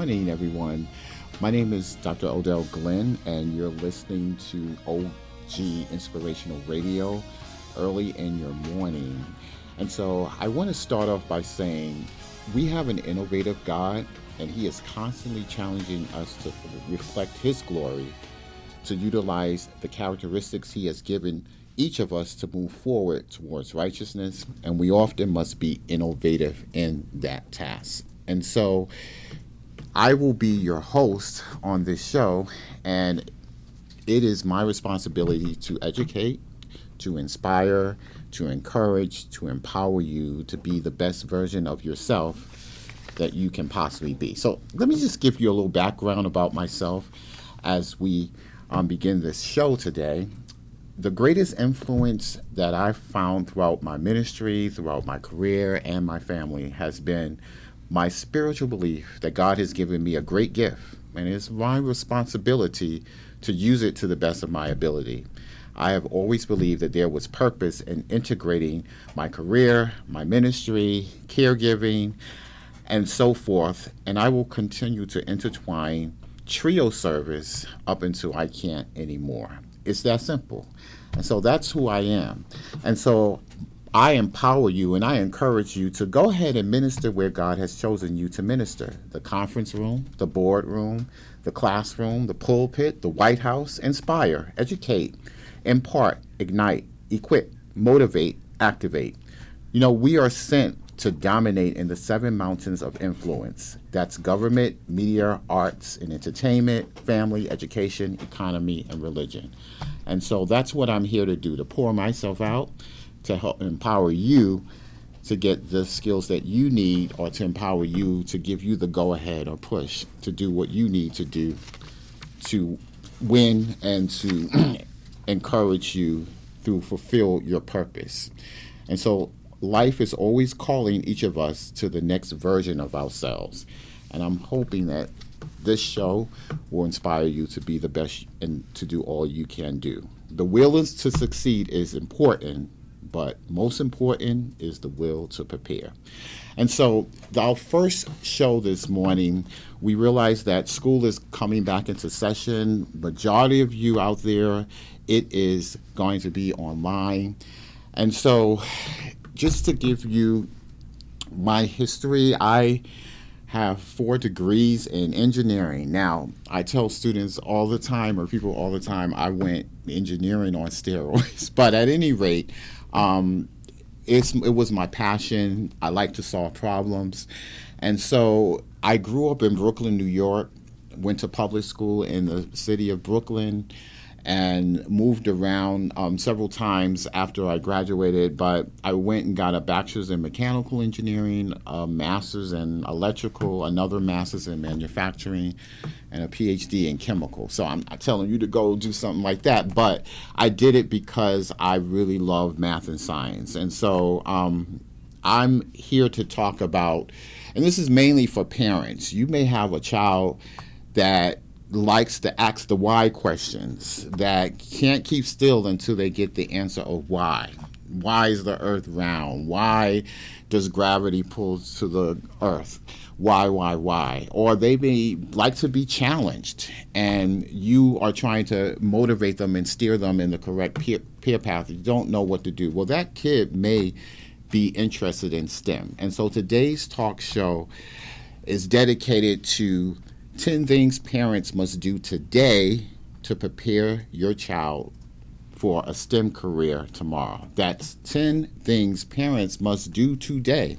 morning, everyone. My name is Dr. Odell Glenn, and you're listening to OG Inspirational Radio early in your morning. And so I want to start off by saying we have an innovative God, and He is constantly challenging us to reflect His glory, to utilize the characteristics He has given each of us to move forward towards righteousness, and we often must be innovative in that task. And so I will be your host on this show, and it is my responsibility to educate, to inspire, to encourage, to empower you to be the best version of yourself that you can possibly be. So, let me just give you a little background about myself as we um, begin this show today. The greatest influence that I've found throughout my ministry, throughout my career, and my family has been my spiritual belief that God has given me a great gift, and it's my responsibility to use it to the best of my ability. I have always believed that there was purpose in integrating my career, my ministry, caregiving, and so forth, and I will continue to intertwine trio service up until I can't anymore. It's that simple. And so that's who I am. And so I empower you and I encourage you to go ahead and minister where God has chosen you to minister the conference room, the boardroom, the classroom, the pulpit, the White House. Inspire, educate, impart, ignite, equip, motivate, activate. You know, we are sent to dominate in the seven mountains of influence that's government, media, arts, and entertainment, family, education, economy, and religion. And so that's what I'm here to do to pour myself out to help empower you to get the skills that you need or to empower you to give you the go ahead or push to do what you need to do to win and to encourage you to fulfill your purpose. And so life is always calling each of us to the next version of ourselves. And I'm hoping that this show will inspire you to be the best and to do all you can do. The will to succeed is important, but most important is the will to prepare. And so, our first show this morning, we realized that school is coming back into session. Majority of you out there, it is going to be online. And so, just to give you my history, I have four degrees in engineering. Now, I tell students all the time, or people all the time, I went engineering on steroids. But at any rate, um, it's, it was my passion. I like to solve problems. And so I grew up in Brooklyn, New York, went to public school in the city of Brooklyn, and moved around um, several times after I graduated. But I went and got a bachelor's in mechanical engineering, a master's in electrical, another master's in manufacturing, and a PhD in chemical. So I'm not telling you to go do something like that, but I did it because I really love math and science. And so um, I'm here to talk about, and this is mainly for parents. You may have a child that likes to ask the why questions that can't keep still until they get the answer of why. Why is the earth round? Why does gravity pull to the earth? Why, why, why? Or they may like to be challenged, and you are trying to motivate them and steer them in the correct peer, peer path. You don't know what to do. Well, that kid may be interested in STEM. And so today's talk show is dedicated to 10 things parents must do today to prepare your child for a STEM career tomorrow. That's 10 things parents must do today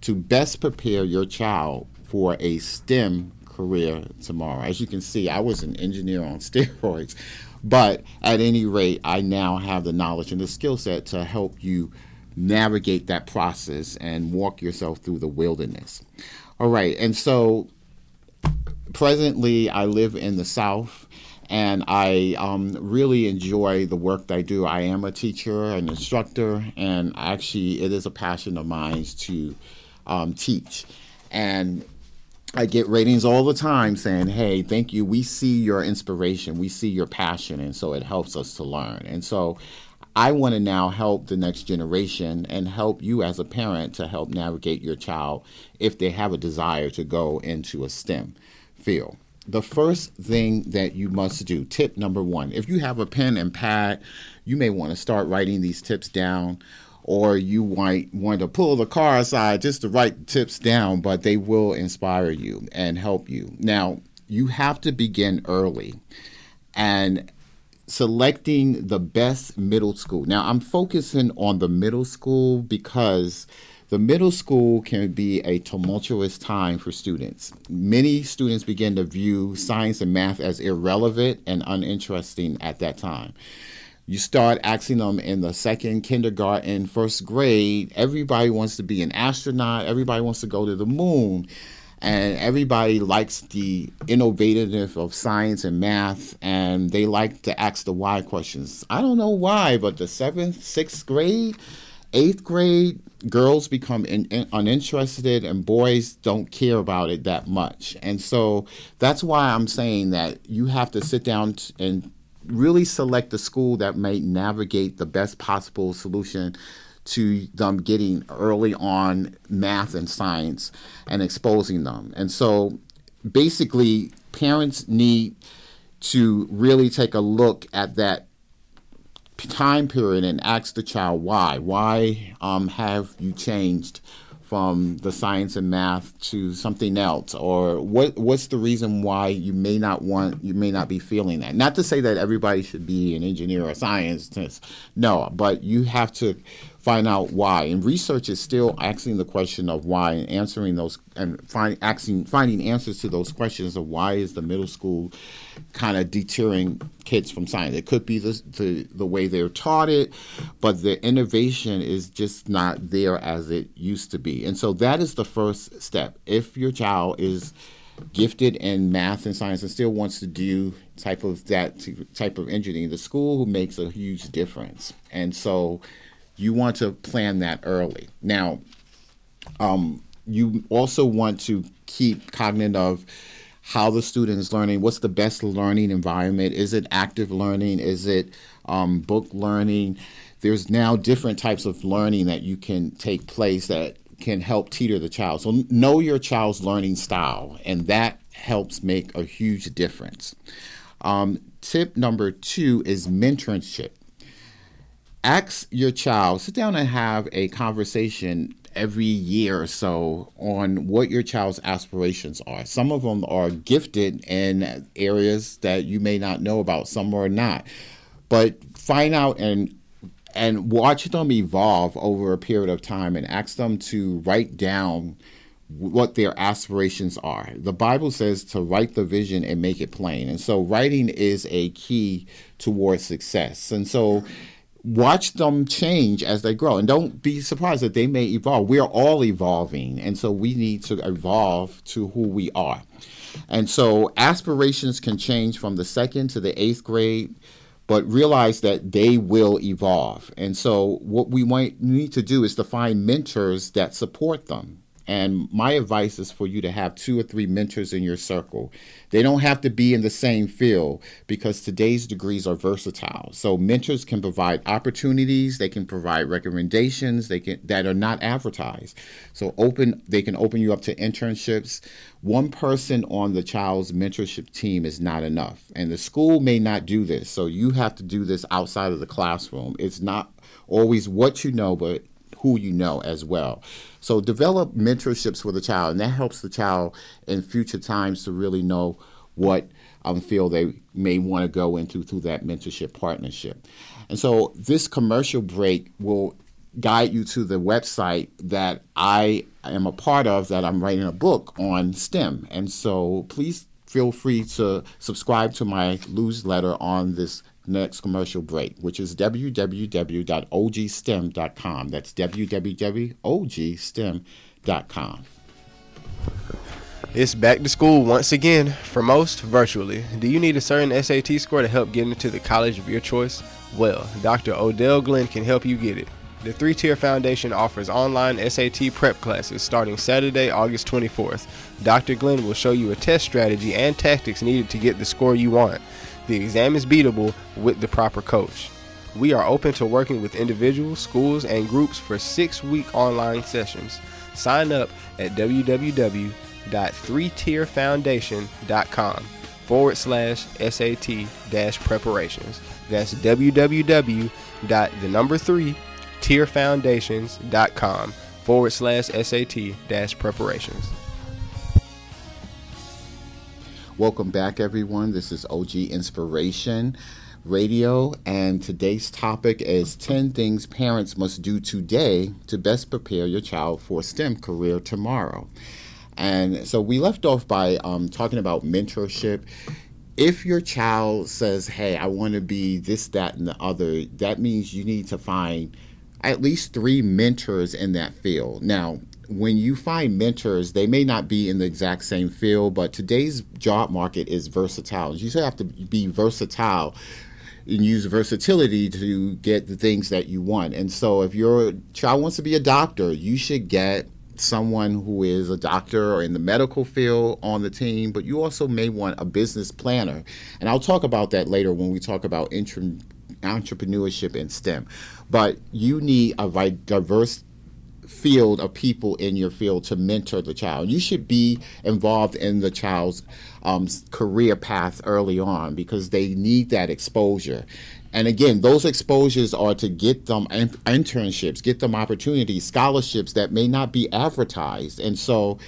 to best prepare your child for a STEM career tomorrow. As you can see, I was an engineer on steroids, but at any rate, I now have the knowledge and the skill set to help you navigate that process and walk yourself through the wilderness. All right, and so presently, I live in the South and I um, really enjoy the work that I do. I am a teacher, an instructor, and actually, it is a passion of mine to um, teach. And I get ratings all the time saying, "Hey, thank you. We see your inspiration. We see your passion, and so it helps us to learn." And so, I want to now help the next generation and help you as a parent to help navigate your child if they have a desire to go into a STEM field. The first thing that you must do, tip number one, if you have a pen and pad, you may want to start writing these tips down or you might want to pull the car aside just to write tips down, but they will inspire you and help you. Now, you have to begin early and selecting the best middle school. Now, I'm focusing on the middle school because the middle school can be a tumultuous time for students. Many students begin to view science and math as irrelevant and uninteresting at that time you start asking them in the second kindergarten, first grade, everybody wants to be an astronaut, everybody wants to go to the moon, and everybody likes the innovativeness of science and math, and they like to ask the why questions. I don't know why, but the seventh, sixth grade, eighth grade, girls become in, in, uninterested and boys don't care about it that much. And so that's why I'm saying that you have to sit down t- and really select the school that may navigate the best possible solution to them getting early on math and science and exposing them. And so basically, parents need to really take a look at that time period and ask the child why. Why um, have you changed from the science and math to something else or what what's the reason why you may not want you may not be feeling that not to say that everybody should be an engineer or scientist no but you have to find out why. And research is still asking the question of why and answering those and find, asking, finding answers to those questions of why is the middle school kind of deterring kids from science. It could be the, the, the way they're taught it, but the innovation is just not there as it used to be. And so that is the first step. If your child is gifted in math and science and still wants to do type of that type of engineering, the school makes a huge difference. And so you want to plan that early. Now, um, you also want to keep cognizant of how the student is learning. What's the best learning environment? Is it active learning? Is it um, book learning? There's now different types of learning that you can take place that can help teeter the child. So know your child's learning style, and that helps make a huge difference. Um, tip number two is mentorship ask your child, sit down and have a conversation every year or so on what your child's aspirations are. Some of them are gifted in areas that you may not know about, some are not. But find out and and watch them evolve over a period of time and ask them to write down what their aspirations are. The Bible says to write the vision and make it plain. And so writing is a key towards success. And so watch them change as they grow. And don't be surprised that they may evolve. We are all evolving. And so we need to evolve to who we are. And so aspirations can change from the second to the eighth grade but realize that they will evolve. And so what we might need to do is to find mentors that support them and my advice is for you to have two or three mentors in your circle. They don't have to be in the same field because today's degrees are versatile. So mentors can provide opportunities, they can provide recommendations, they can that are not advertised. So open they can open you up to internships. One person on the child's mentorship team is not enough. And the school may not do this. So you have to do this outside of the classroom. It's not always what you know, but who you know as well. So develop mentorships for the child, and that helps the child in future times to really know what um, field they may want to go into through that mentorship partnership. And so this commercial break will guide you to the website that I am a part of that I'm writing a book on STEM. And so please feel free to subscribe to my newsletter on this next commercial break, which is www.ogstem.com. That's www.ogstem.com. It's back to school once again, for most virtually. Do you need a certain SAT score to help get into the college of your choice? Well, Dr. Odell Glenn can help you get it. The Three Tier Foundation offers online SAT prep classes starting Saturday, August 24th. Dr. Glenn will show you a test strategy and tactics needed to get the score you want. The exam is beatable with the proper coach. We are open to working with individuals, schools, and groups for six week online sessions. Sign up at www.3tierfoundation.com forward slash SAT dash preparations. That's www. The number three tierfoundations.com forward slash SAT dash preparations. Welcome back, everyone. This is OG Inspiration Radio, and today's topic is 10 things parents must do today to best prepare your child for STEM career tomorrow. And so we left off by um, talking about mentorship. If your child says, Hey, I want to be this, that, and the other, that means you need to find at least three mentors in that field. Now, when you find mentors, they may not be in the exact same field, but today's job market is versatile. You have to be versatile and use versatility to get the things that you want. And so, if your child wants to be a doctor, you should get someone who is a doctor or in the medical field on the team, but you also may want a business planner. And I'll talk about that later when we talk about entrepreneurship in STEM. But you need a diverse field of people in your field to mentor the child. You should be involved in the child's um, career path early on because they need that exposure. And again, those exposures are to get them internships, get them opportunities, scholarships that may not be advertised. And so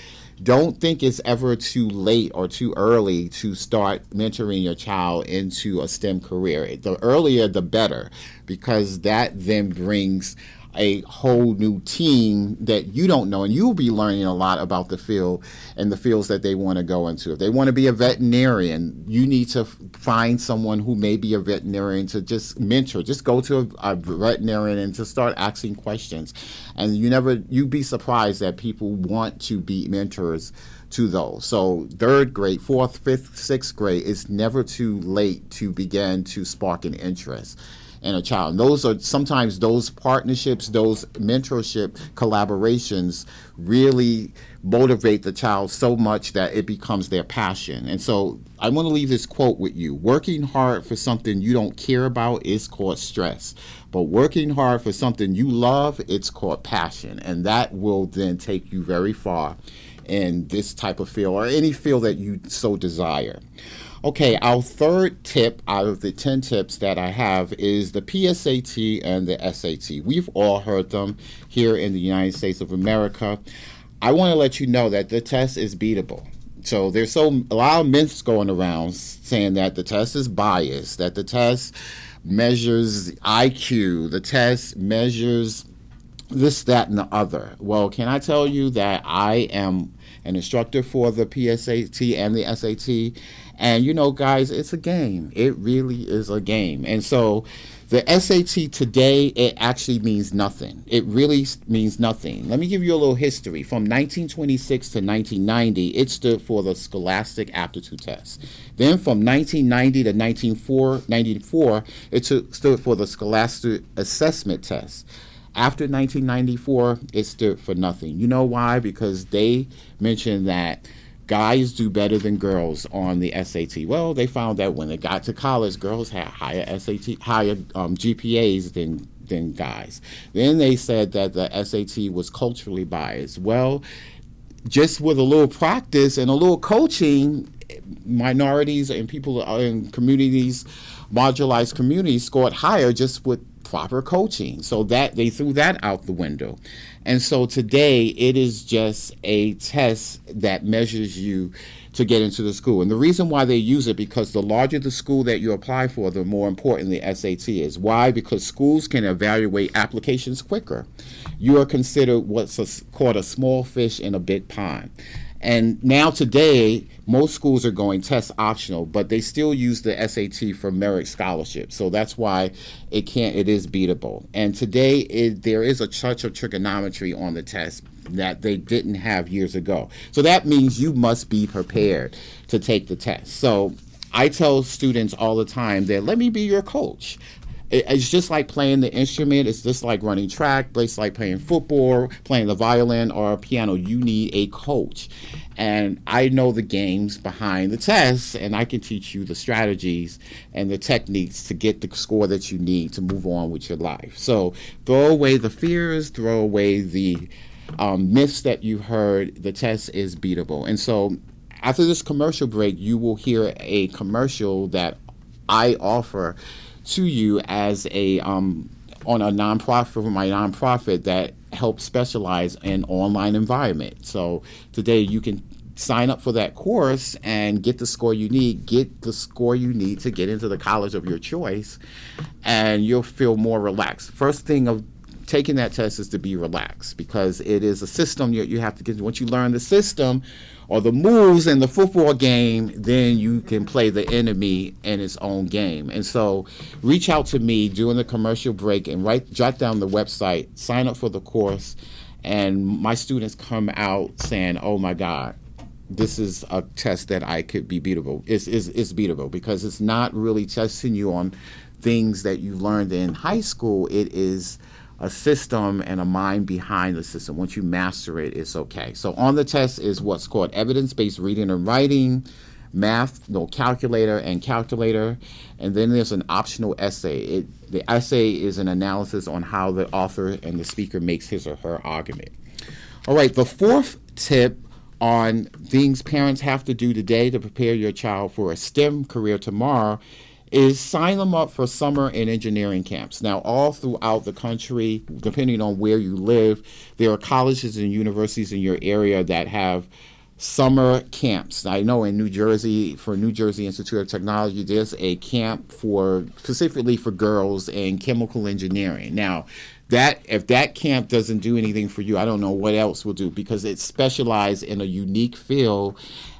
don't think it's ever too late or too early to start mentoring your child into a STEM career. The earlier, the better, because that then brings a whole new team that you don't know, and you'll be learning a lot about the field and the fields that they want to go into. If they want to be a veterinarian, you need to find someone who may be a veterinarian to just mentor. Just go to a, a veterinarian and to start asking questions, and you never you'd be surprised that people want to be mentors to those. So third grade, fourth, fifth, sixth grade, it's never too late to begin to spark an interest and a child. And those are sometimes those partnerships, those mentorship collaborations really motivate the child so much that it becomes their passion. And so I want to leave this quote with you. Working hard for something you don't care about is called stress. But working hard for something you love, it's called passion. And that will then take you very far in this type of field or any field that you so desire. Okay, our third tip out of the 10 tips that I have is the PSAT and the SAT. We've all heard them here in the United States of America. I want to let you know that the test is beatable. So there's so a lot of myths going around saying that the test is biased, that the test measures IQ, the test measures this, that, and the other. Well, can I tell you that I am an instructor for the PSAT and the SAT, and you know, guys, it's a game. It really is a game. And so the SAT today, it actually means nothing. It really means nothing. Let me give you a little history. From 1926 to 1990, it stood for the Scholastic Aptitude Test. Then from 1990 to 1994, it stood for the Scholastic Assessment Test. After 1994, it stood for nothing. You know why? Because they mentioned that guys do better than girls on the SAT. Well, they found that when they got to college, girls had higher SAT, higher um, GPAs than than guys. Then they said that the SAT was culturally biased. Well, just with a little practice and a little coaching, minorities and people in communities, marginalized communities, scored higher just with proper coaching. So that they threw that out the window. And so today it is just a test that measures you to get into the school. And the reason why they use it because the larger the school that you apply for, the more important the SAT is. Why? Because schools can evaluate applications quicker. You are considered what's a, called a small fish in a big pond. And now today, most schools are going test optional, but they still use the SAT for merit scholarship. So that's why it can't. It is beatable. And today, it, there is a touch of trigonometry on the test that they didn't have years ago. So that means you must be prepared to take the test. So I tell students all the time that let me be your coach it's just like playing the instrument. It's just like running track. It's like playing football, playing the violin or piano. You need a coach. And I know the games behind the tests, and I can teach you the strategies and the techniques to get the score that you need to move on with your life. So throw away the fears, throw away the um, myths that you heard. The test is beatable. And so after this commercial break, you will hear a commercial that I offer to you as a um, on a nonprofit for my nonprofit that helps specialize in online environment. So today you can sign up for that course and get the score you need. Get the score you need to get into the college of your choice, and you'll feel more relaxed. First thing of taking that test is to be relaxed because it is a system you, you have to get. Once you learn the system, or the moves in the football game, then you can play the enemy in its own game. And so reach out to me during the commercial break and write jot down the website, sign up for the course, and my students come out saying, Oh my God, this is a test that I could be beatable. It's, it's, it's beatable because it's not really testing you on things that you learned in high school. It is a system and a mind behind the system. Once you master it, it's okay. So on the test is what's called evidence-based reading and writing, math, no calculator and calculator, and then there's an optional essay. It, the essay is an analysis on how the author and the speaker makes his or her argument. All right, the fourth tip on things parents have to do today to prepare your child for a STEM career tomorrow is sign them up for summer and engineering camps. Now, all throughout the country, depending on where you live, there are colleges and universities in your area that have summer camps. I know in New Jersey, for New Jersey Institute of Technology, there's a camp for specifically for girls in chemical engineering. Now, that if that camp doesn't do anything for you, I don't know what else will do because it's specialized in a unique field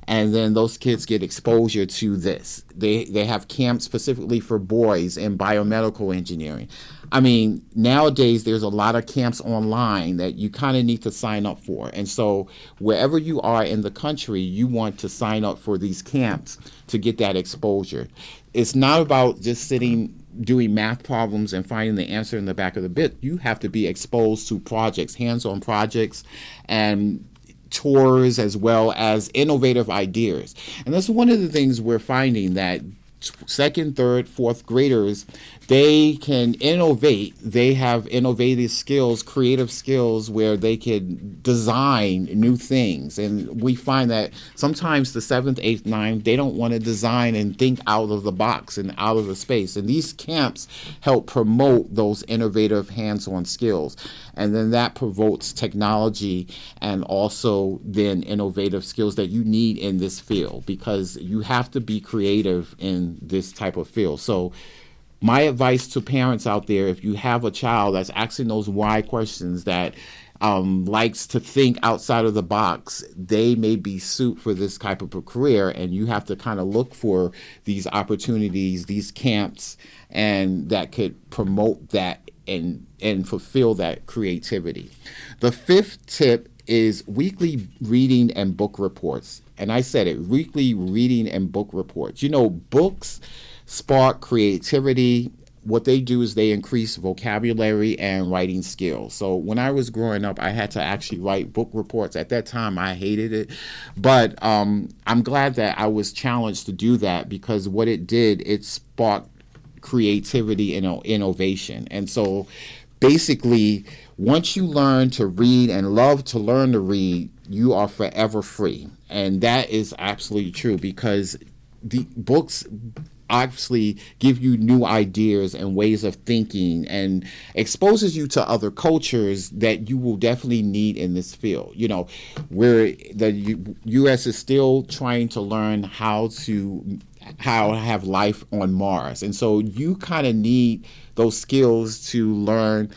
and then those kids get exposure to this. They they have camps specifically for boys in biomedical engineering. I mean, nowadays there's a lot of camps online that you kind of need to sign up for. And so wherever you are in the country, you want to sign up for these camps to get that exposure. It's not about just sitting doing math problems and finding the answer in the back of the bit. You have to be exposed to projects, hands-on projects and tours as well as innovative ideas. And that's one of the things we're finding that second, third, fourth graders they can innovate. They have innovative skills, creative skills where they can design new things. And we find that sometimes the seventh, eighth, ninth, they don't want to design and think out of the box and out of the space. And these camps help promote those innovative hands on skills. And then that promotes technology and also then innovative skills that you need in this field because you have to be creative in this type of field. So my advice to parents out there if you have a child that's asking those why questions that um, likes to think outside of the box, they may be suit for this type of a career, and you have to kind of look for these opportunities, these camps, and that could promote that and and fulfill that creativity. The fifth tip is weekly reading and book reports, and I said it: weekly reading and book reports. You know, books spark creativity. What they do is they increase vocabulary and writing skills. So when I was growing up, I had to actually write book reports. At that time, I hated it, but um, I'm glad that I was challenged to do that because what it did, it sparked creativity and innovation. And so basically, once you learn to read and love to learn to read, you are forever free. And that is absolutely true because the books obviously give you new ideas and ways of thinking and exposes you to other cultures that you will definitely need in this field. You know, where the U- U.S. is still trying to learn how to how to have life on Mars, and so you kind of need those skills to learn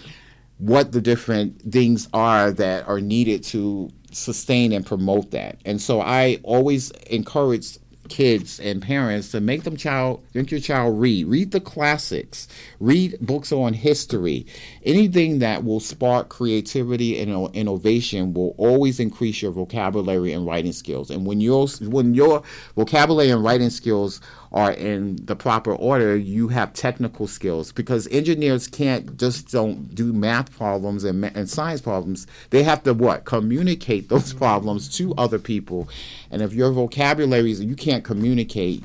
what the different things are that are needed to sustain and promote that. And so I always encourage kids and parents to make them child make your child read. Read the classics. Read books on history anything that will spark creativity and innovation will always increase your vocabulary and writing skills and when your when your vocabulary and writing skills are in the proper order, you have technical skills because engineers can't just don't do math problems and, and science problems. They have to what communicate those problems to other people, and if your vocabulary is you can't communicate,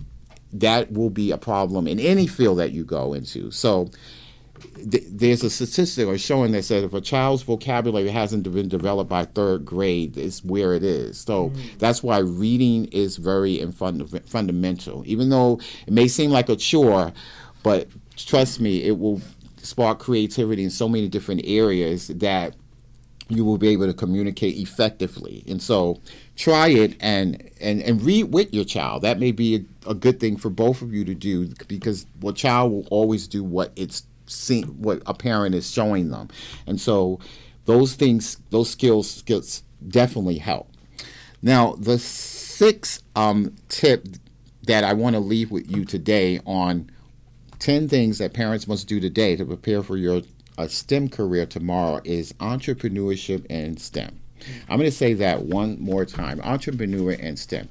that will be a problem in any field that you go into. So there's a statistic or showing that said if a child's vocabulary hasn't been developed by third grade, it's where it is. So mm. that's why reading is very fund- fundamental. Even though it may seem like a chore, but trust me, it will spark creativity in so many different areas that you will be able to communicate effectively. And so try it and and, and read with your child. That may be a, a good thing for both of you to do because a child will always do what it's see what a parent is showing them, and so those things, those skills, skills definitely help. Now, the sixth um, tip that I want to leave with you today on 10 things that parents must do today to prepare for your a STEM career tomorrow is entrepreneurship and STEM. I'm going to say that one more time entrepreneur and STEM.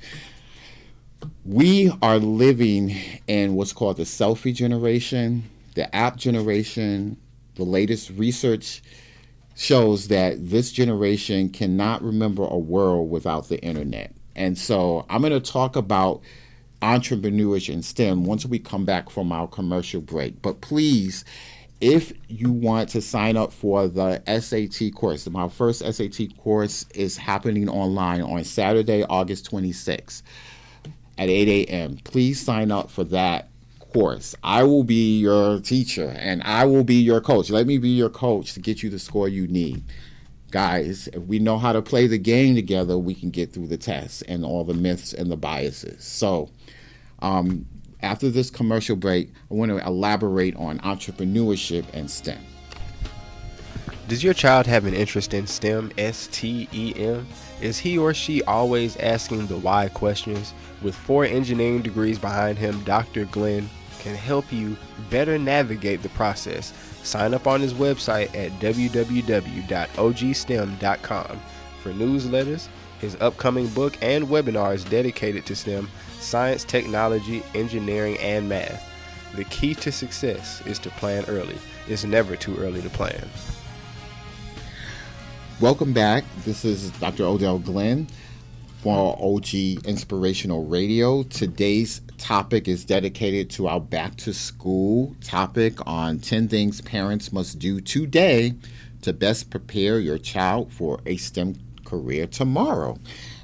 We are living in what's called the selfie generation the app generation, the latest research shows that this generation cannot remember a world without the internet. And so I'm going to talk about entrepreneurship and STEM once we come back from our commercial break. But please, if you want to sign up for the SAT course, my first SAT course is happening online on Saturday, August 26th at 8 a.m. Please sign up for that course. I will be your teacher and I will be your coach. Let me be your coach to get you the score you need. Guys, if we know how to play the game together, we can get through the tests and all the myths and the biases. So, um, after this commercial break, I want to elaborate on entrepreneurship and STEM. Does your child have an interest in STEM? S T E M? Is he or she always asking the why questions? With four engineering degrees behind him, Dr. Glenn can help you better navigate the process. Sign up on his website at www.ogstem.com for newsletters, his upcoming book, and webinars dedicated to STEM science, technology, engineering, and math. The key to success is to plan early. It's never too early to plan. Welcome back. This is Dr. Odell Glenn for OG Inspirational Radio. Today's topic is dedicated to our back to school topic on 10 things parents must do today to best prepare your child for a STEM career tomorrow.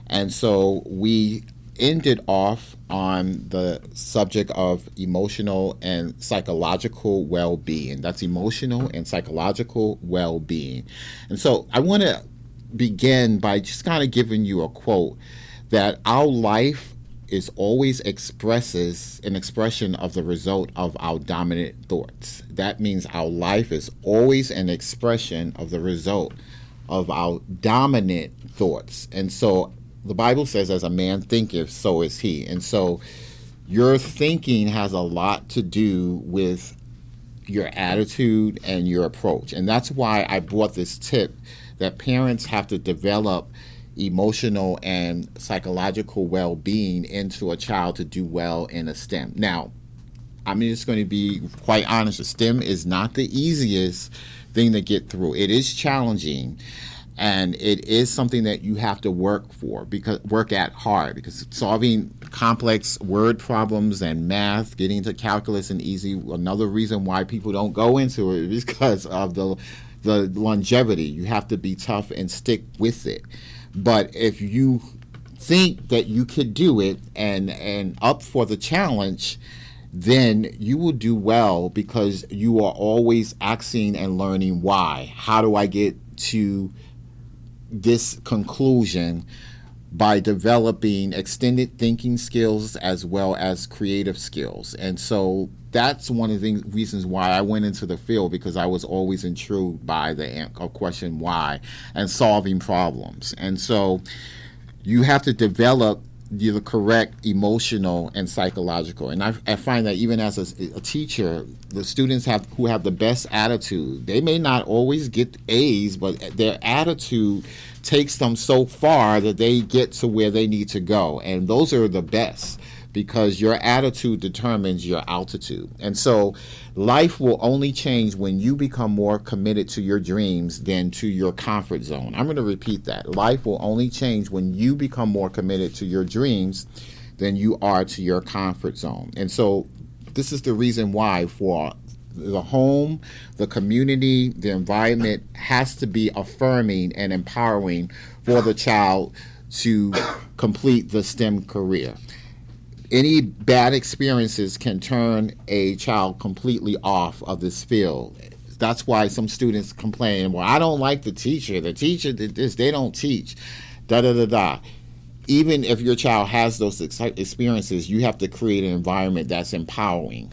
And so we ended off on the subject of emotional and psychological well being. That's emotional and psychological well being. And so I want to begin by just kind of giving you a quote that our life is always expresses an expression of the result of our dominant thoughts. That means our life is always an expression of the result of our dominant thoughts. And so the Bible says, as a man thinketh, so is he. And so your thinking has a lot to do with your attitude and your approach. And that's why I brought this tip that parents have to develop emotional and psychological well being into a child to do well in a STEM. Now, I'm just going to be quite honest, STEM is not the easiest thing to get through. It is challenging and it is something that you have to work for because work at hard because solving complex word problems and math getting into calculus and easy another reason why people don't go into it is because of the the longevity. You have to be tough and stick with it. But if you think that you could do it and and up for the challenge, then you will do well because you are always asking and learning why. How do I get to this conclusion? By developing extended thinking skills as well as creative skills. And so that's one of the reasons why I went into the field because I was always intrigued by the uh, question why and solving problems. And so you have to develop the correct emotional and psychological. And I, I find that even as a, a, teacher, the students have who have the best attitude. They may not always get A's, but their attitude takes them so far that they get to where they need to go. And those are the best because your attitude determines your altitude. And so life will only change when you become more committed to your dreams than to your comfort zone. I'm going to repeat that. Life will only change when you become more committed to your dreams than you are to your comfort zone. And so this is the reason why for the home, the community, the environment has to be affirming and empowering for the child to complete the STEM career any bad experiences can turn a child completely off of this field. That's why some students complain, well, I don't like the teacher. The teacher did this, they don't teach. Da da da da. Even if your child has those experiences, you have to create an environment that's empowering.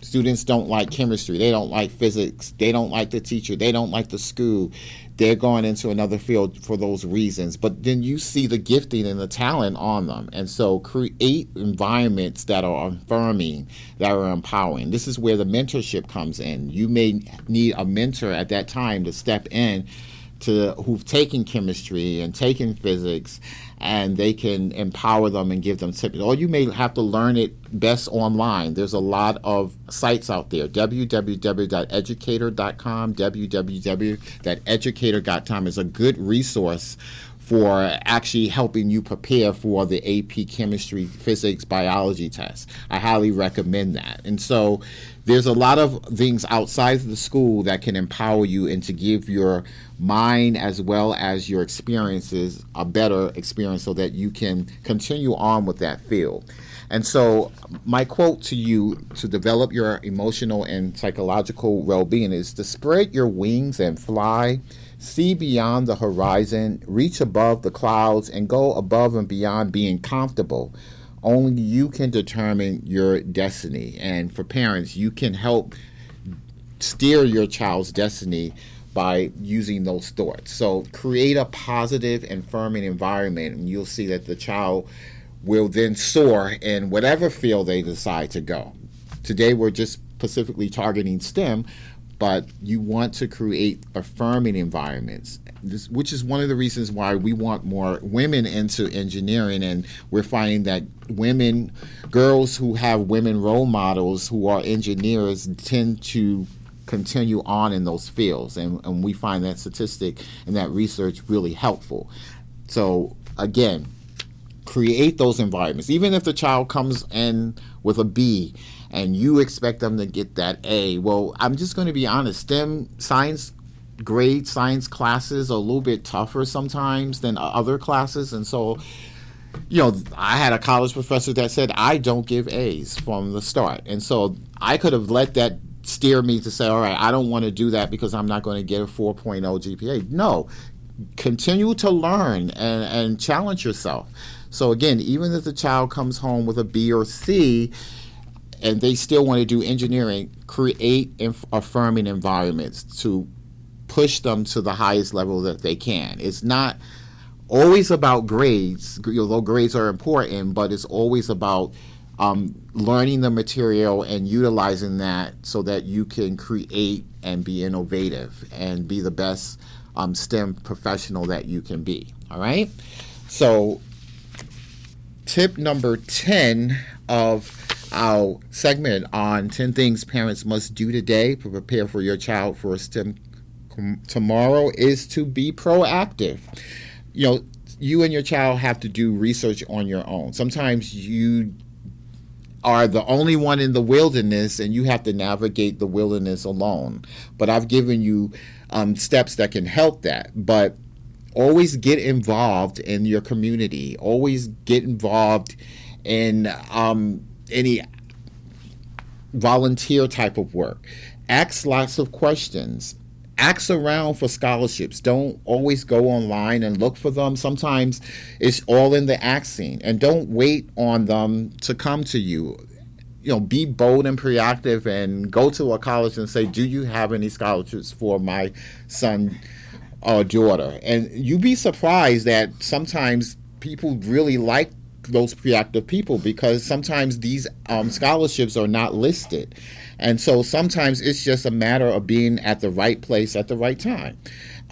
Students don't like chemistry, they don't like physics, they don't like the teacher, they don't like the school they're going into another field for those reasons. But then you see the gifting and the talent on them. And so create environments that are affirming, that are empowering. This is where the mentorship comes in. You may need a mentor at that time to step in to who've taken chemistry and taken physics and they can empower them and give them tips. Or you may have to learn it best online. There's a lot of sites out there www.educator.com, www.educator.com is a good resource for actually helping you prepare for the AP chemistry, physics, biology test. I highly recommend that. And so there's a lot of things outside of the school that can empower you and to give your mind as well as your experiences a better experience so that you can continue on with that field. And so, my quote to you to develop your emotional and psychological well being is to spread your wings and fly, see beyond the horizon, reach above the clouds, and go above and beyond being comfortable only you can determine your destiny. And for parents, you can help steer your child's destiny by using those thoughts. So create a positive and firming environment, and you'll see that the child will then soar in whatever field they decide to go. Today, we're just specifically targeting STEM, but you want to create affirming environments this, which is one of the reasons why we want more women into engineering, and we're finding that women, girls who have women role models who are engineers, tend to continue on in those fields, and, and we find that statistic and that research really helpful. So again, create those environments, even if the child comes in with a B and you expect them to get that A. Well, I'm just going to be honest. STEM science grade science classes are a little bit tougher sometimes than other classes, and so you know, I had a college professor that said I don't give A's from the start, and so I could have let that steer me to say, all right, I don't want to do that because I'm not going to get a 4.0 GPA. No, continue to learn and, and challenge yourself. So again, even if the child comes home with a B or C, and they still want to do engineering, create affirming environments to push them to the highest level that they can. It's not always about grades, although grades are important, but it's always about um, learning the material and utilizing that so that you can create and be innovative and be the best um, STEM professional that you can be. All right? So, tip number 10 of our segment on 10 things parents must do today to prepare for your child for a STEM tomorrow is to be proactive. You know, you and your child have to do research on your own. Sometimes you are the only one in the wilderness and you have to navigate the wilderness alone. But I've given you um, steps that can help that. But always get involved in your community, always get involved in um, any volunteer type of work. Ask lots of questions ask around for scholarships. Don't always go online and look for them. Sometimes it's all in the asking, and don't wait on them to come to you. You know, be bold and proactive, and go to a college and say, "Do you have any scholarships for my son or daughter?" And you'd be surprised that sometimes people really like those proactive people because sometimes these um, scholarships are not listed and so sometimes it's just a matter of being at the right place at the right time.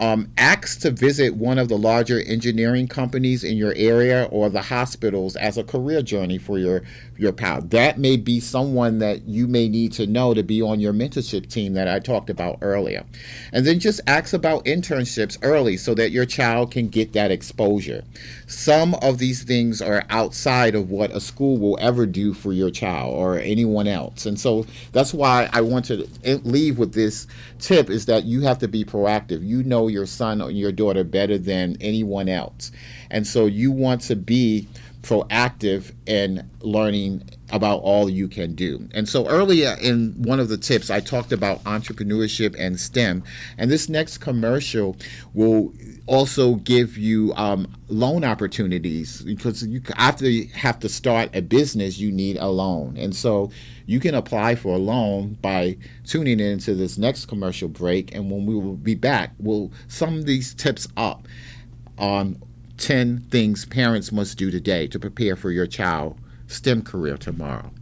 Um, ask to visit one of the larger engineering companies in your area or the hospitals as a career journey for your your pal. That may be someone that you may need to know to be on your mentorship team that I talked about earlier. And then just ask about internships early so that your child can get that exposure. Some of these things are outside of what a school will ever do for your child or anyone else. And so that's why I want to leave with this tip is that you have to be proactive. You know your son or your daughter better than anyone else. And so you want to be proactive in learning about all you can do. And so earlier in one of the tips, I talked about entrepreneurship and STEM. And this next commercial will also give you um, loan opportunities because you after you have to start a business, you need a loan. And so you can apply for a loan by tuning into this next commercial break. And when we will be back, we'll sum these tips up on 10 things parents must do today to prepare for your child STEM career tomorrow.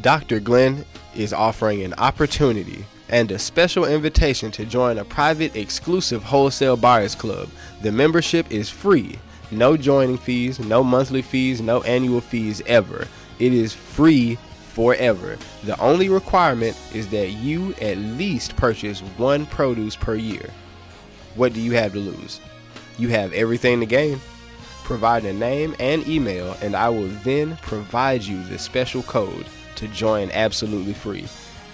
Dr. Glenn is offering an opportunity and a special invitation to join a private exclusive wholesale buyers club. The membership is free. No joining fees, no monthly fees, no annual fees ever. It is free forever. The only requirement is that you at least purchase one produce per year. What do you have to lose? You have everything to gain. Provide a name and email, and I will then provide you the special code to join absolutely free.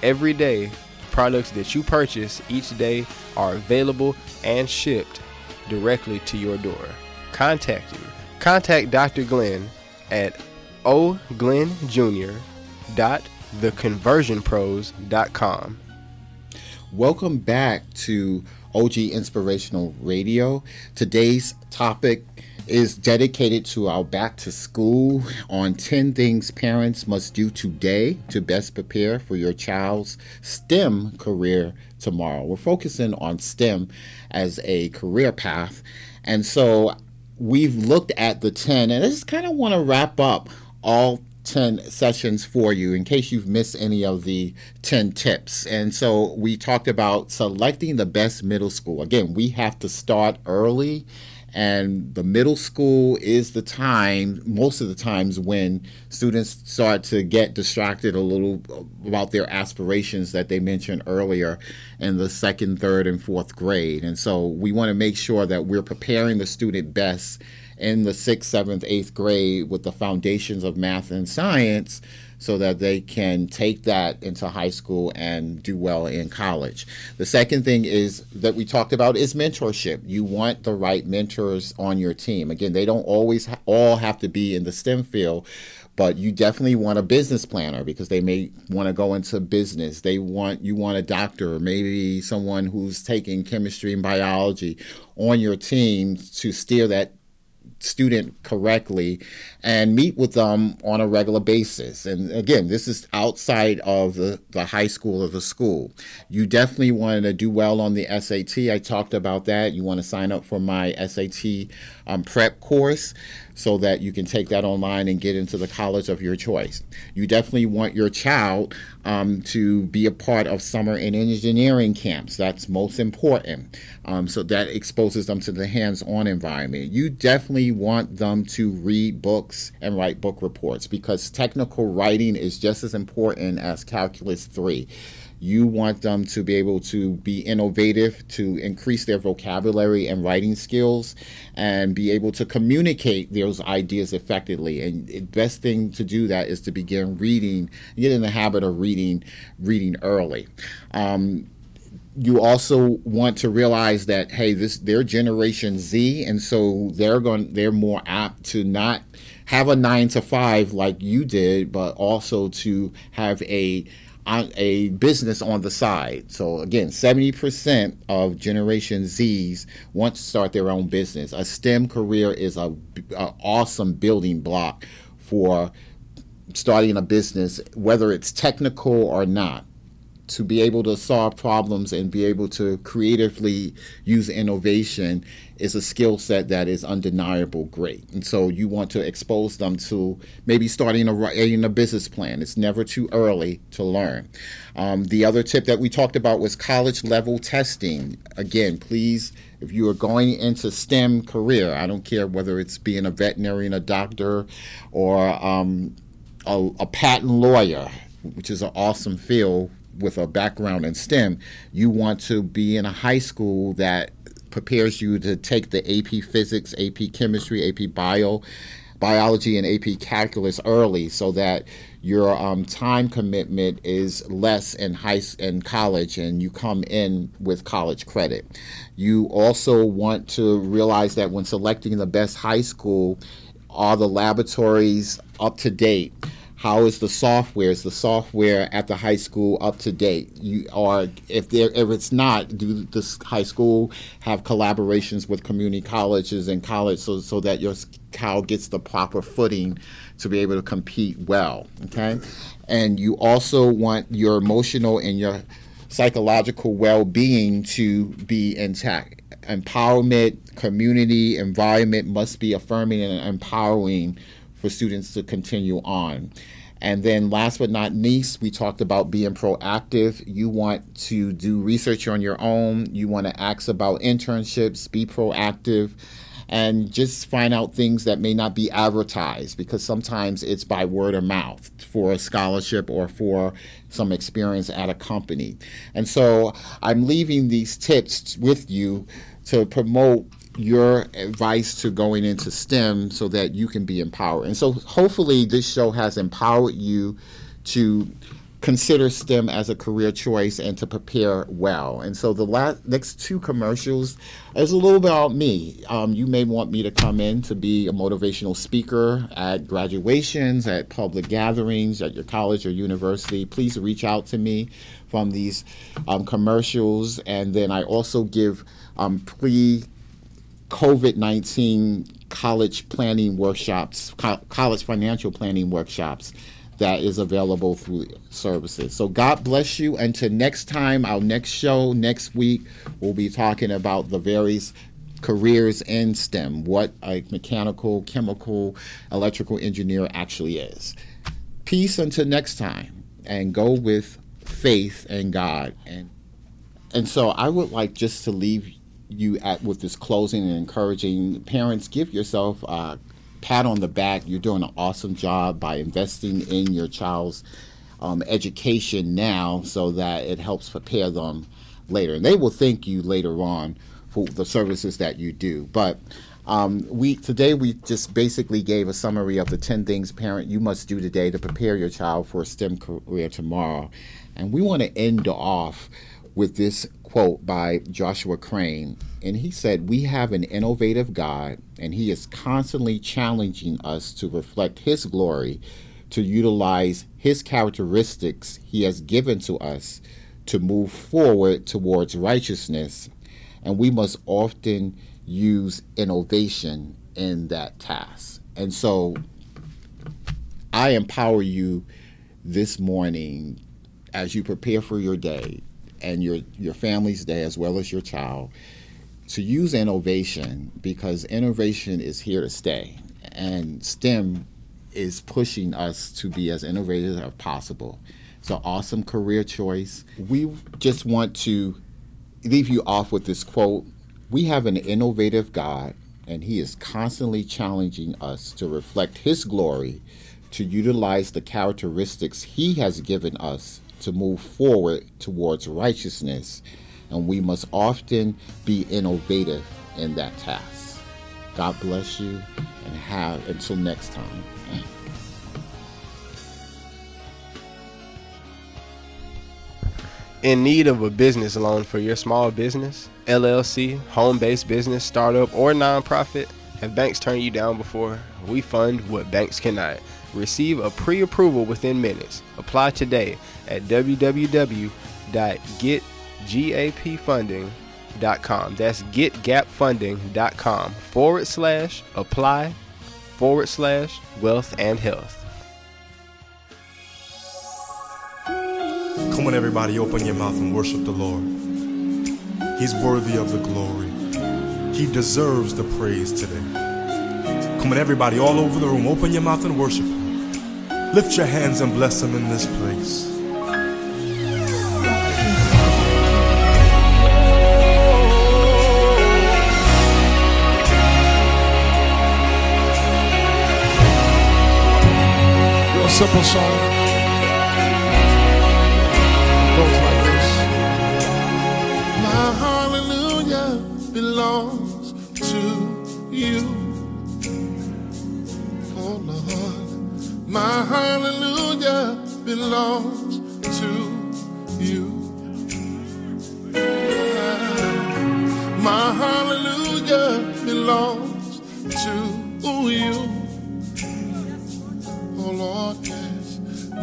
Every day, products that you purchase each day are available and shipped directly to your door. Contact you. Contact Dr. Glenn at oglennjr.theconversionpros.com. Welcome back to OG Inspirational Radio. Today's topic is dedicated to our back to school on 10 things parents must do today to best prepare for your child's STEM career tomorrow. We're focusing on STEM as a career path. And so we've looked at the 10, and I just kind of want to wrap up all 10 sessions for you in case you've missed any of the 10 tips. And so we talked about selecting the best middle school. Again, we have to start early and the middle school is the time most of the times when students start to get distracted a little about their aspirations that they mentioned earlier in the second third and fourth grade and so we want to make sure that we're preparing the student best in the sixth seventh eighth grade with the foundations of math and science so that they can take that into high school and do well in college. The second thing is that we talked about is mentorship. You want the right mentors on your team. Again, they don't always ha- all have to be in the STEM field, but you definitely want a business planner because they may want to go into business. They want you want a doctor, maybe someone who's taking chemistry and biology on your team to steer that student correctly and meet with them on a regular basis. And again, this is outside of the, the high school or the school. You definitely want to do well on the SAT. I talked about that. You want to sign up for my SAT um, prep course so that you can take that online and get into the college of your choice. You definitely want your child um, to be a part of summer and engineering camps. That's most important. Um, so that exposes them to the hands on environment. You definitely want them to read books and write book reports because technical writing is just as important as Calculus 3. You want them to be able to be innovative, to increase their vocabulary and writing skills, and be able to communicate those ideas effectively. And the best thing to do that is to begin reading, get in the habit of reading, reading early. Um, you also want to realize that hey this they're generation z and so they're going they're more apt to not have a 9 to 5 like you did but also to have a a business on the side. So again, 70% of Generation Zs want to start their own business. A STEM career is a, a awesome building block for starting a business, whether it's technical or not. To be able to solve problems and be able to creatively use innovation is a skill set that is undeniable great. And so you want to expose them to maybe starting a, writing a business plan. It's never too early to learn. Um, the other tip that we talked about was college level testing. Again, please, if you are going into STEM career, I don't care whether it's being a veterinarian, a doctor, or um, a, a patent lawyer, which is an awesome field with a background in STEM, you want to be in a high school that prepares you to take the AP Physics, AP Chemistry, AP Bio, Biology, and AP Calculus early, so that your um, time commitment is less in high in college, and you come in with college credit. You also want to realize that when selecting the best high school, are the laboratories up to date? How is the software? Is the software at the high school up to date? You or if there if it's not, do this high school have collaborations with community colleges and college so so that your child gets the proper footing to be able to compete well. Okay, and you also want your emotional and your psychological well-being to be intact. Empowerment, community, environment must be affirming and empowering for students to continue on. And then, last but not least, we talked about being proactive. You want to do research on your own, you want to ask about internships, be proactive, and just find out things that may not be advertised because sometimes it's by word of mouth for a scholarship or for some experience at a company. And so, I'm leaving these tips with you to promote your advice to going into STEM so that you can be empowered. And so hopefully this show has empowered you to consider STEM as a career choice and to prepare well. And so the last, next two commercials is a little about me. Um, you may want me to come in to be a motivational speaker at graduations, at public gatherings, at your college or university. Please reach out to me from these um, commercials. And then I also give um, pre COVID 19 college planning workshops, co- college financial planning workshops that is available through services. So God bless you. Until next time, our next show next week, we'll be talking about the various careers in STEM, what a mechanical, chemical, electrical engineer actually is. Peace until next time, and go with faith and God. And and so I would like just to leave you at with this closing and encouraging parents give yourself a pat on the back. You're doing an awesome job by investing in your child's um, education now so that it helps prepare them later. And they will thank you later on for the services that you do. But um, we today we just basically gave a summary of the 10 things parent you must do today to prepare your child for a STEM career tomorrow. And we want to end off with this quote by Joshua Crane. And he said, We have an innovative God, and he is constantly challenging us to reflect his glory, to utilize his characteristics he has given to us to move forward towards righteousness. And we must often use innovation in that task. And so I empower you this morning as you prepare for your day and your your family's day as well as your child to use innovation because innovation is here to stay and STEM is pushing us to be as innovative as possible. It's an awesome career choice. We just want to leave you off with this quote. We have an innovative God and he is constantly challenging us to reflect his glory, to utilize the characteristics he has given us to move forward towards righteousness, and we must often be innovative in that task. God bless you, and have until next time. In need of a business loan for your small business, LLC, home based business, startup, or nonprofit? Have banks turned you down before? We fund what banks cannot. Receive a pre approval within minutes. Apply today at www.getgapfunding.com. That's getgapfunding.com forward slash apply forward slash wealth and health. Come on, everybody, open your mouth and worship the Lord. He's worthy of the glory. He deserves the praise today. Come on, everybody, all over the room, open your mouth and worship Him. Lift your hands and bless Him in this place. Simple song. It goes like this. My hallelujah belongs to you. Oh Lord. My hallelujah belongs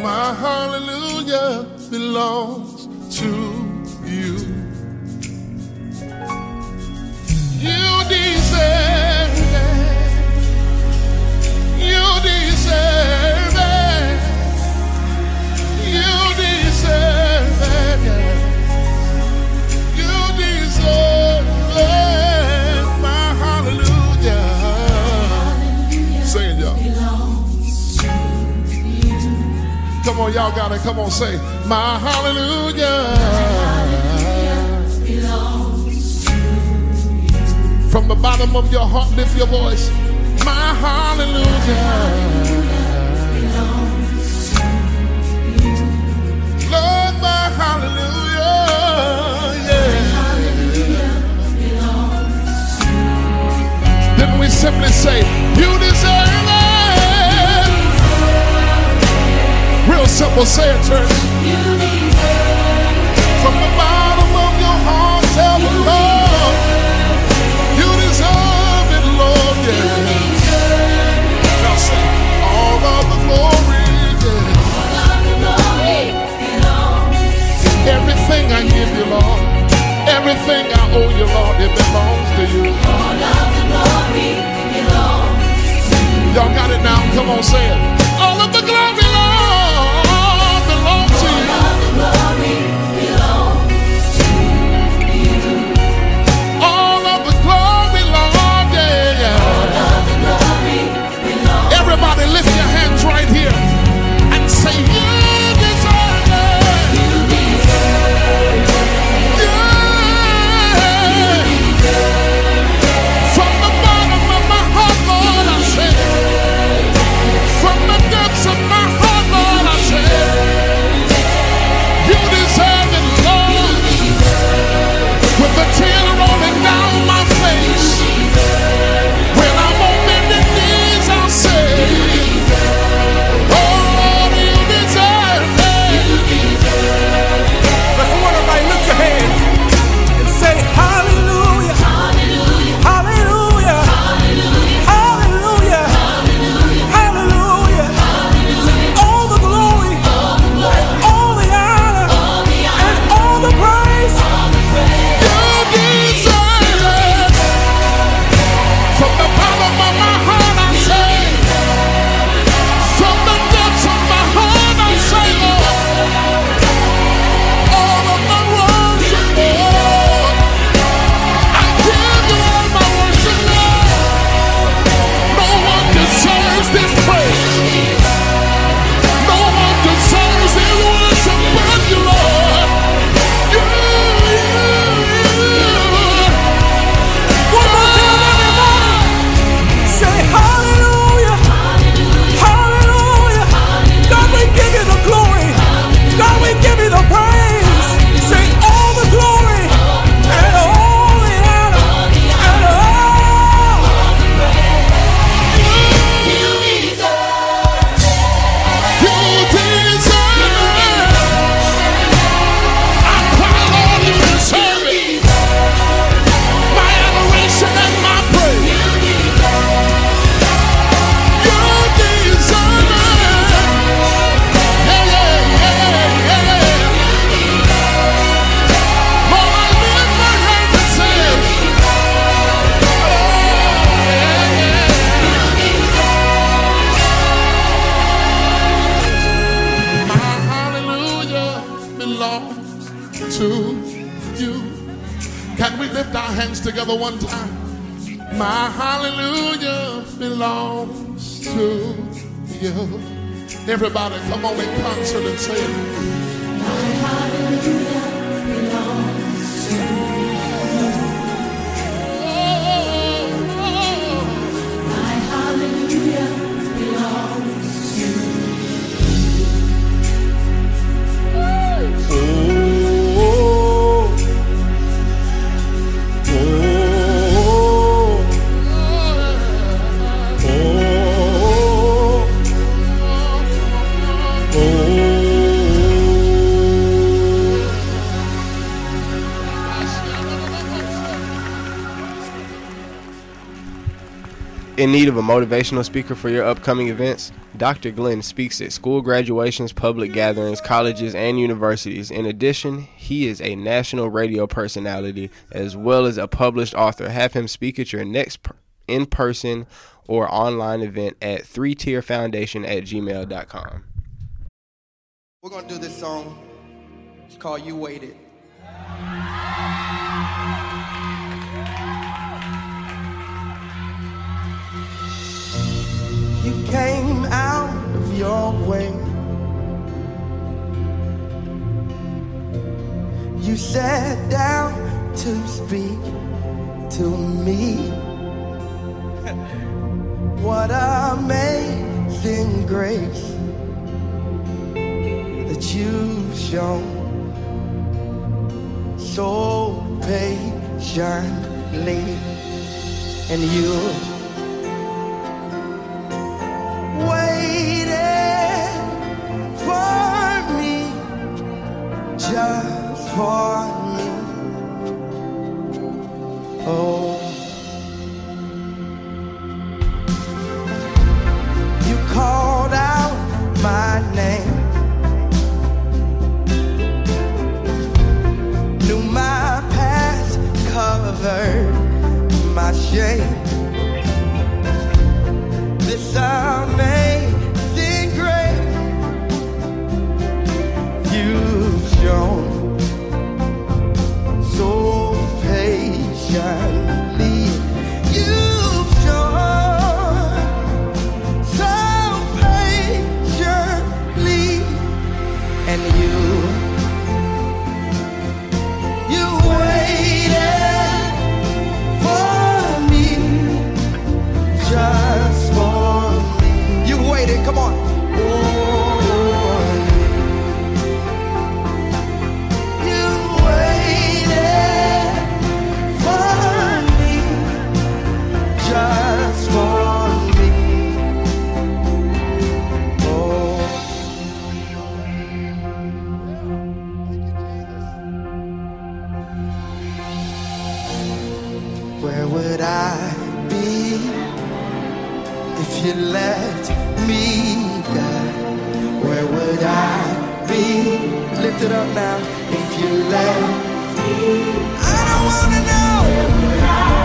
My hallelujah belongs to Come on, y'all got it. Come on, say, My hallelujah. From the bottom of your heart, lift your voice. My hallelujah. Lord, my hallelujah. Yeah. Then we simply say, You deserve it. Real simple, say it, church. From the bottom of your heart, tell the Lord, you deserve it, Lord, yeah. Now say, all of the glory, yeah. Everything I give you, Lord, everything I owe you, Lord, it belongs to you. Y'all got it now? Come on, say it. One time? My hallelujah belongs to you. Everybody, come on in concert and say it. In need of a motivational speaker for your upcoming events? Dr. Glenn speaks at school graduations, public gatherings, colleges, and universities. In addition, he is a national radio personality as well as a published author. Have him speak at your next in person or online event at 3tierfoundation at gmail.com. We're gonna do this song. It's called You Waited. You came out of your way. You sat down to speak to me. What amazing grace that you've shown so patiently, and you just if you let me die? Where would I be? Lift it up now. If you let me, I don't wanna know.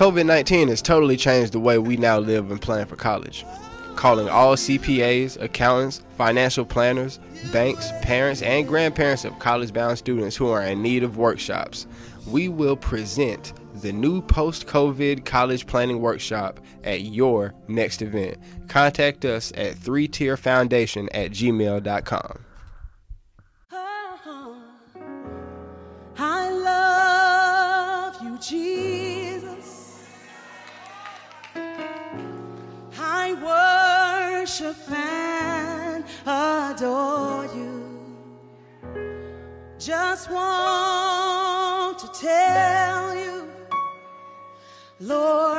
COVID 19 has totally changed the way we now live and plan for college. Calling all CPAs, accountants, financial planners, banks, parents, and grandparents of college bound students who are in need of workshops. We will present the new post COVID college planning workshop at your next event. Contact us at 3tierfoundation at gmail.com. worship and adore you. Just want to tell you, Lord.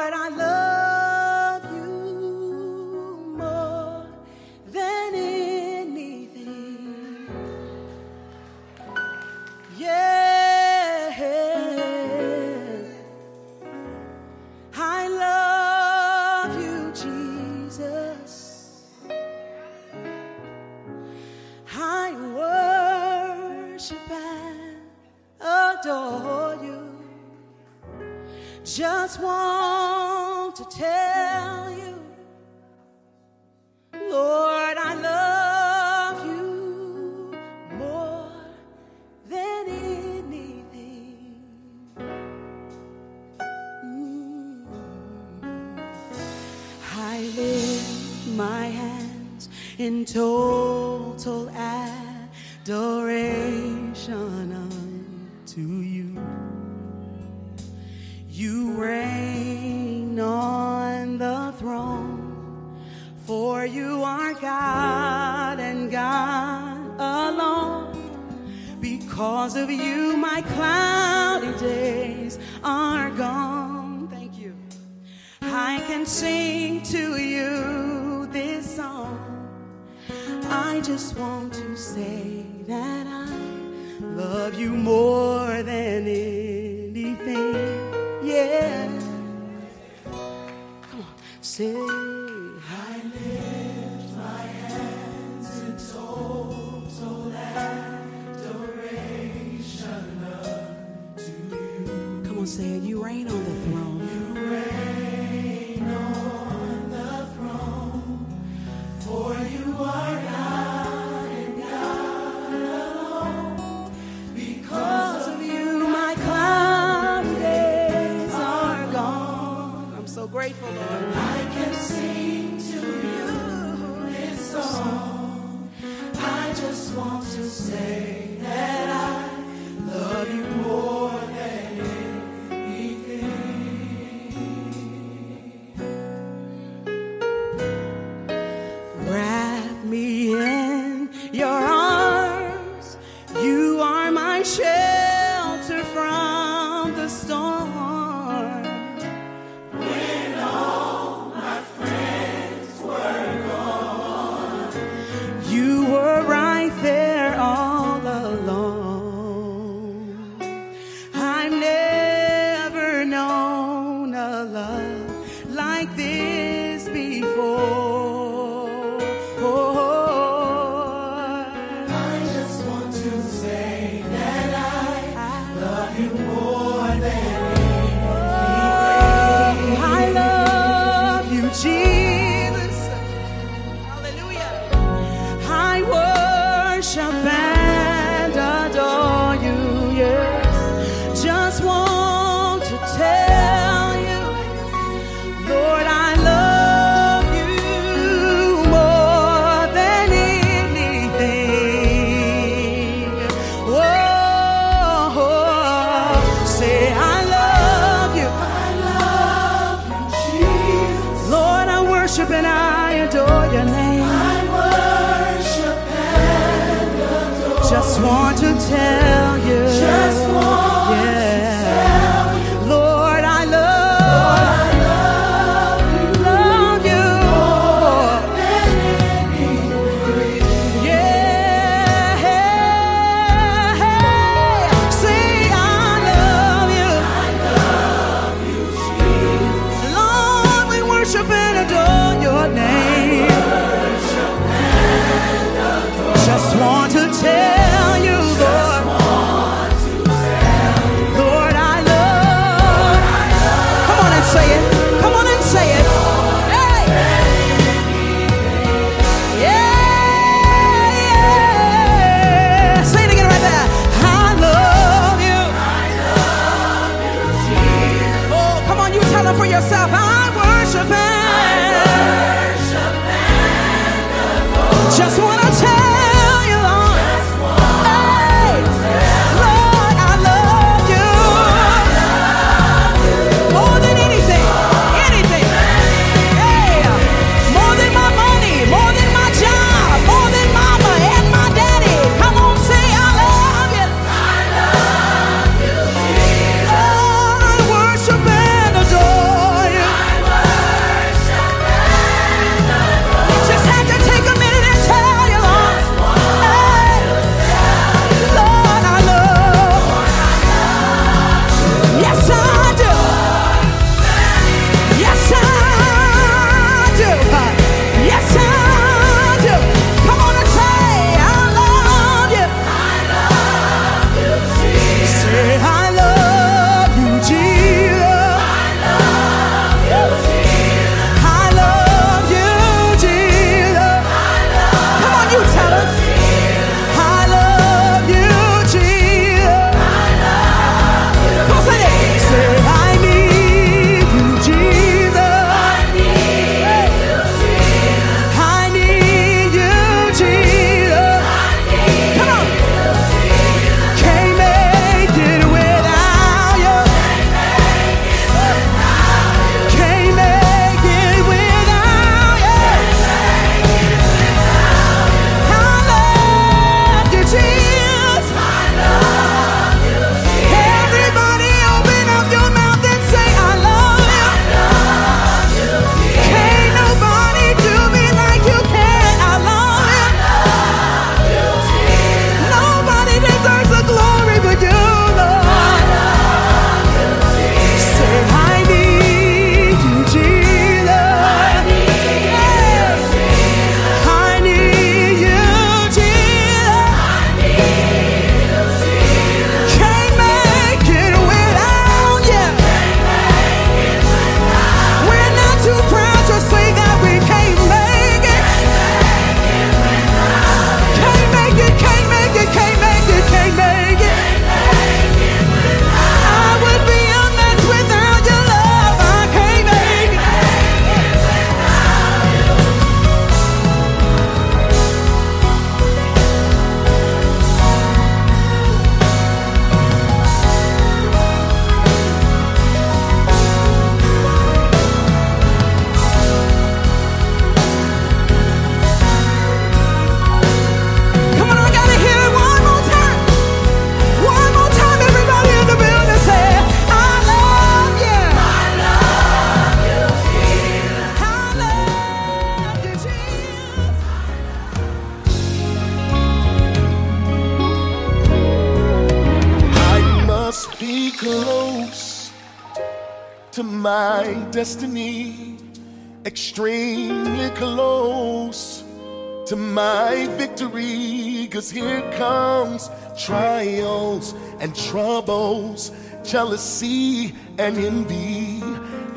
And troubles, jealousy and envy.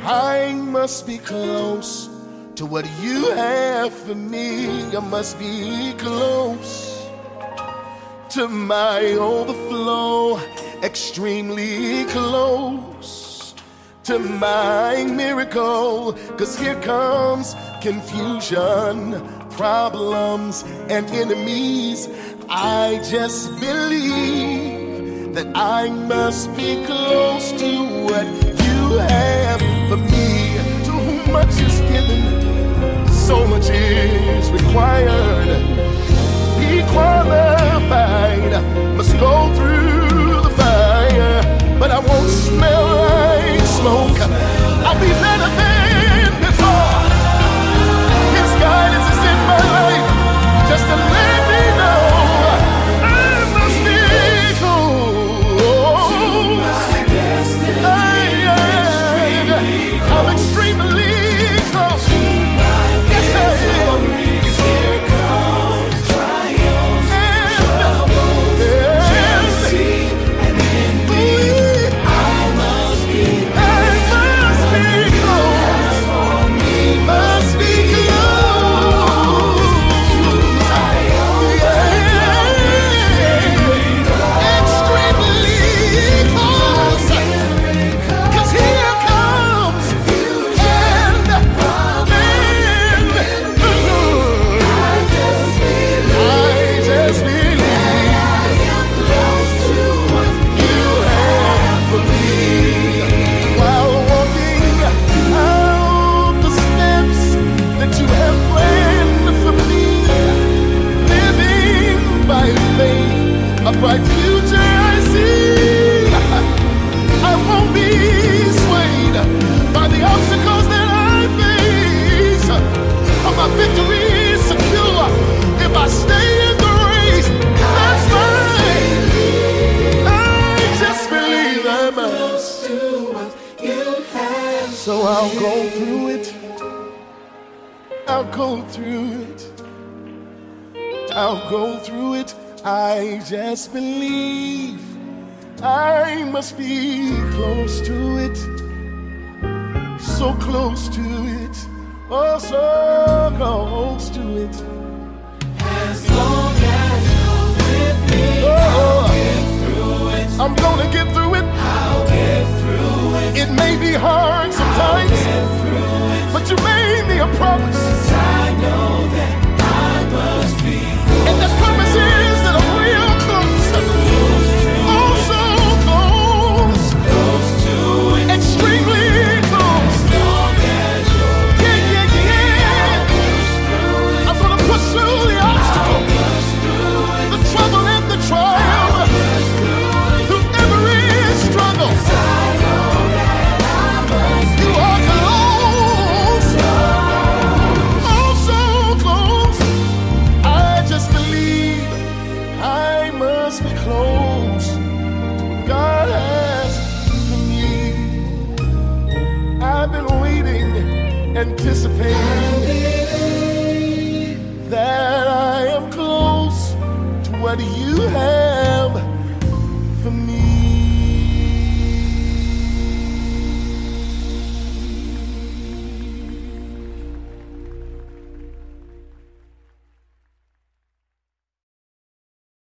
I must be close to what you have for me. I must be close to my overflow, extremely close to my miracle. Cause here comes confusion, problems, and enemies. I just believe that I must be close to what you have for me. To whom much is given, so much is required be qualified. Must go through the fire, but I won't smell like smoke. I'll be better I'll go through it. I just believe I must be close to it. So close to it. Oh, so close to it. As long as you're with me, I'll get through it. I'm gonna get through it. I'll get through it. It may be hard sometimes, but you made me a promise. I know that I must be. And that promise is anticipating that I am close to what you have.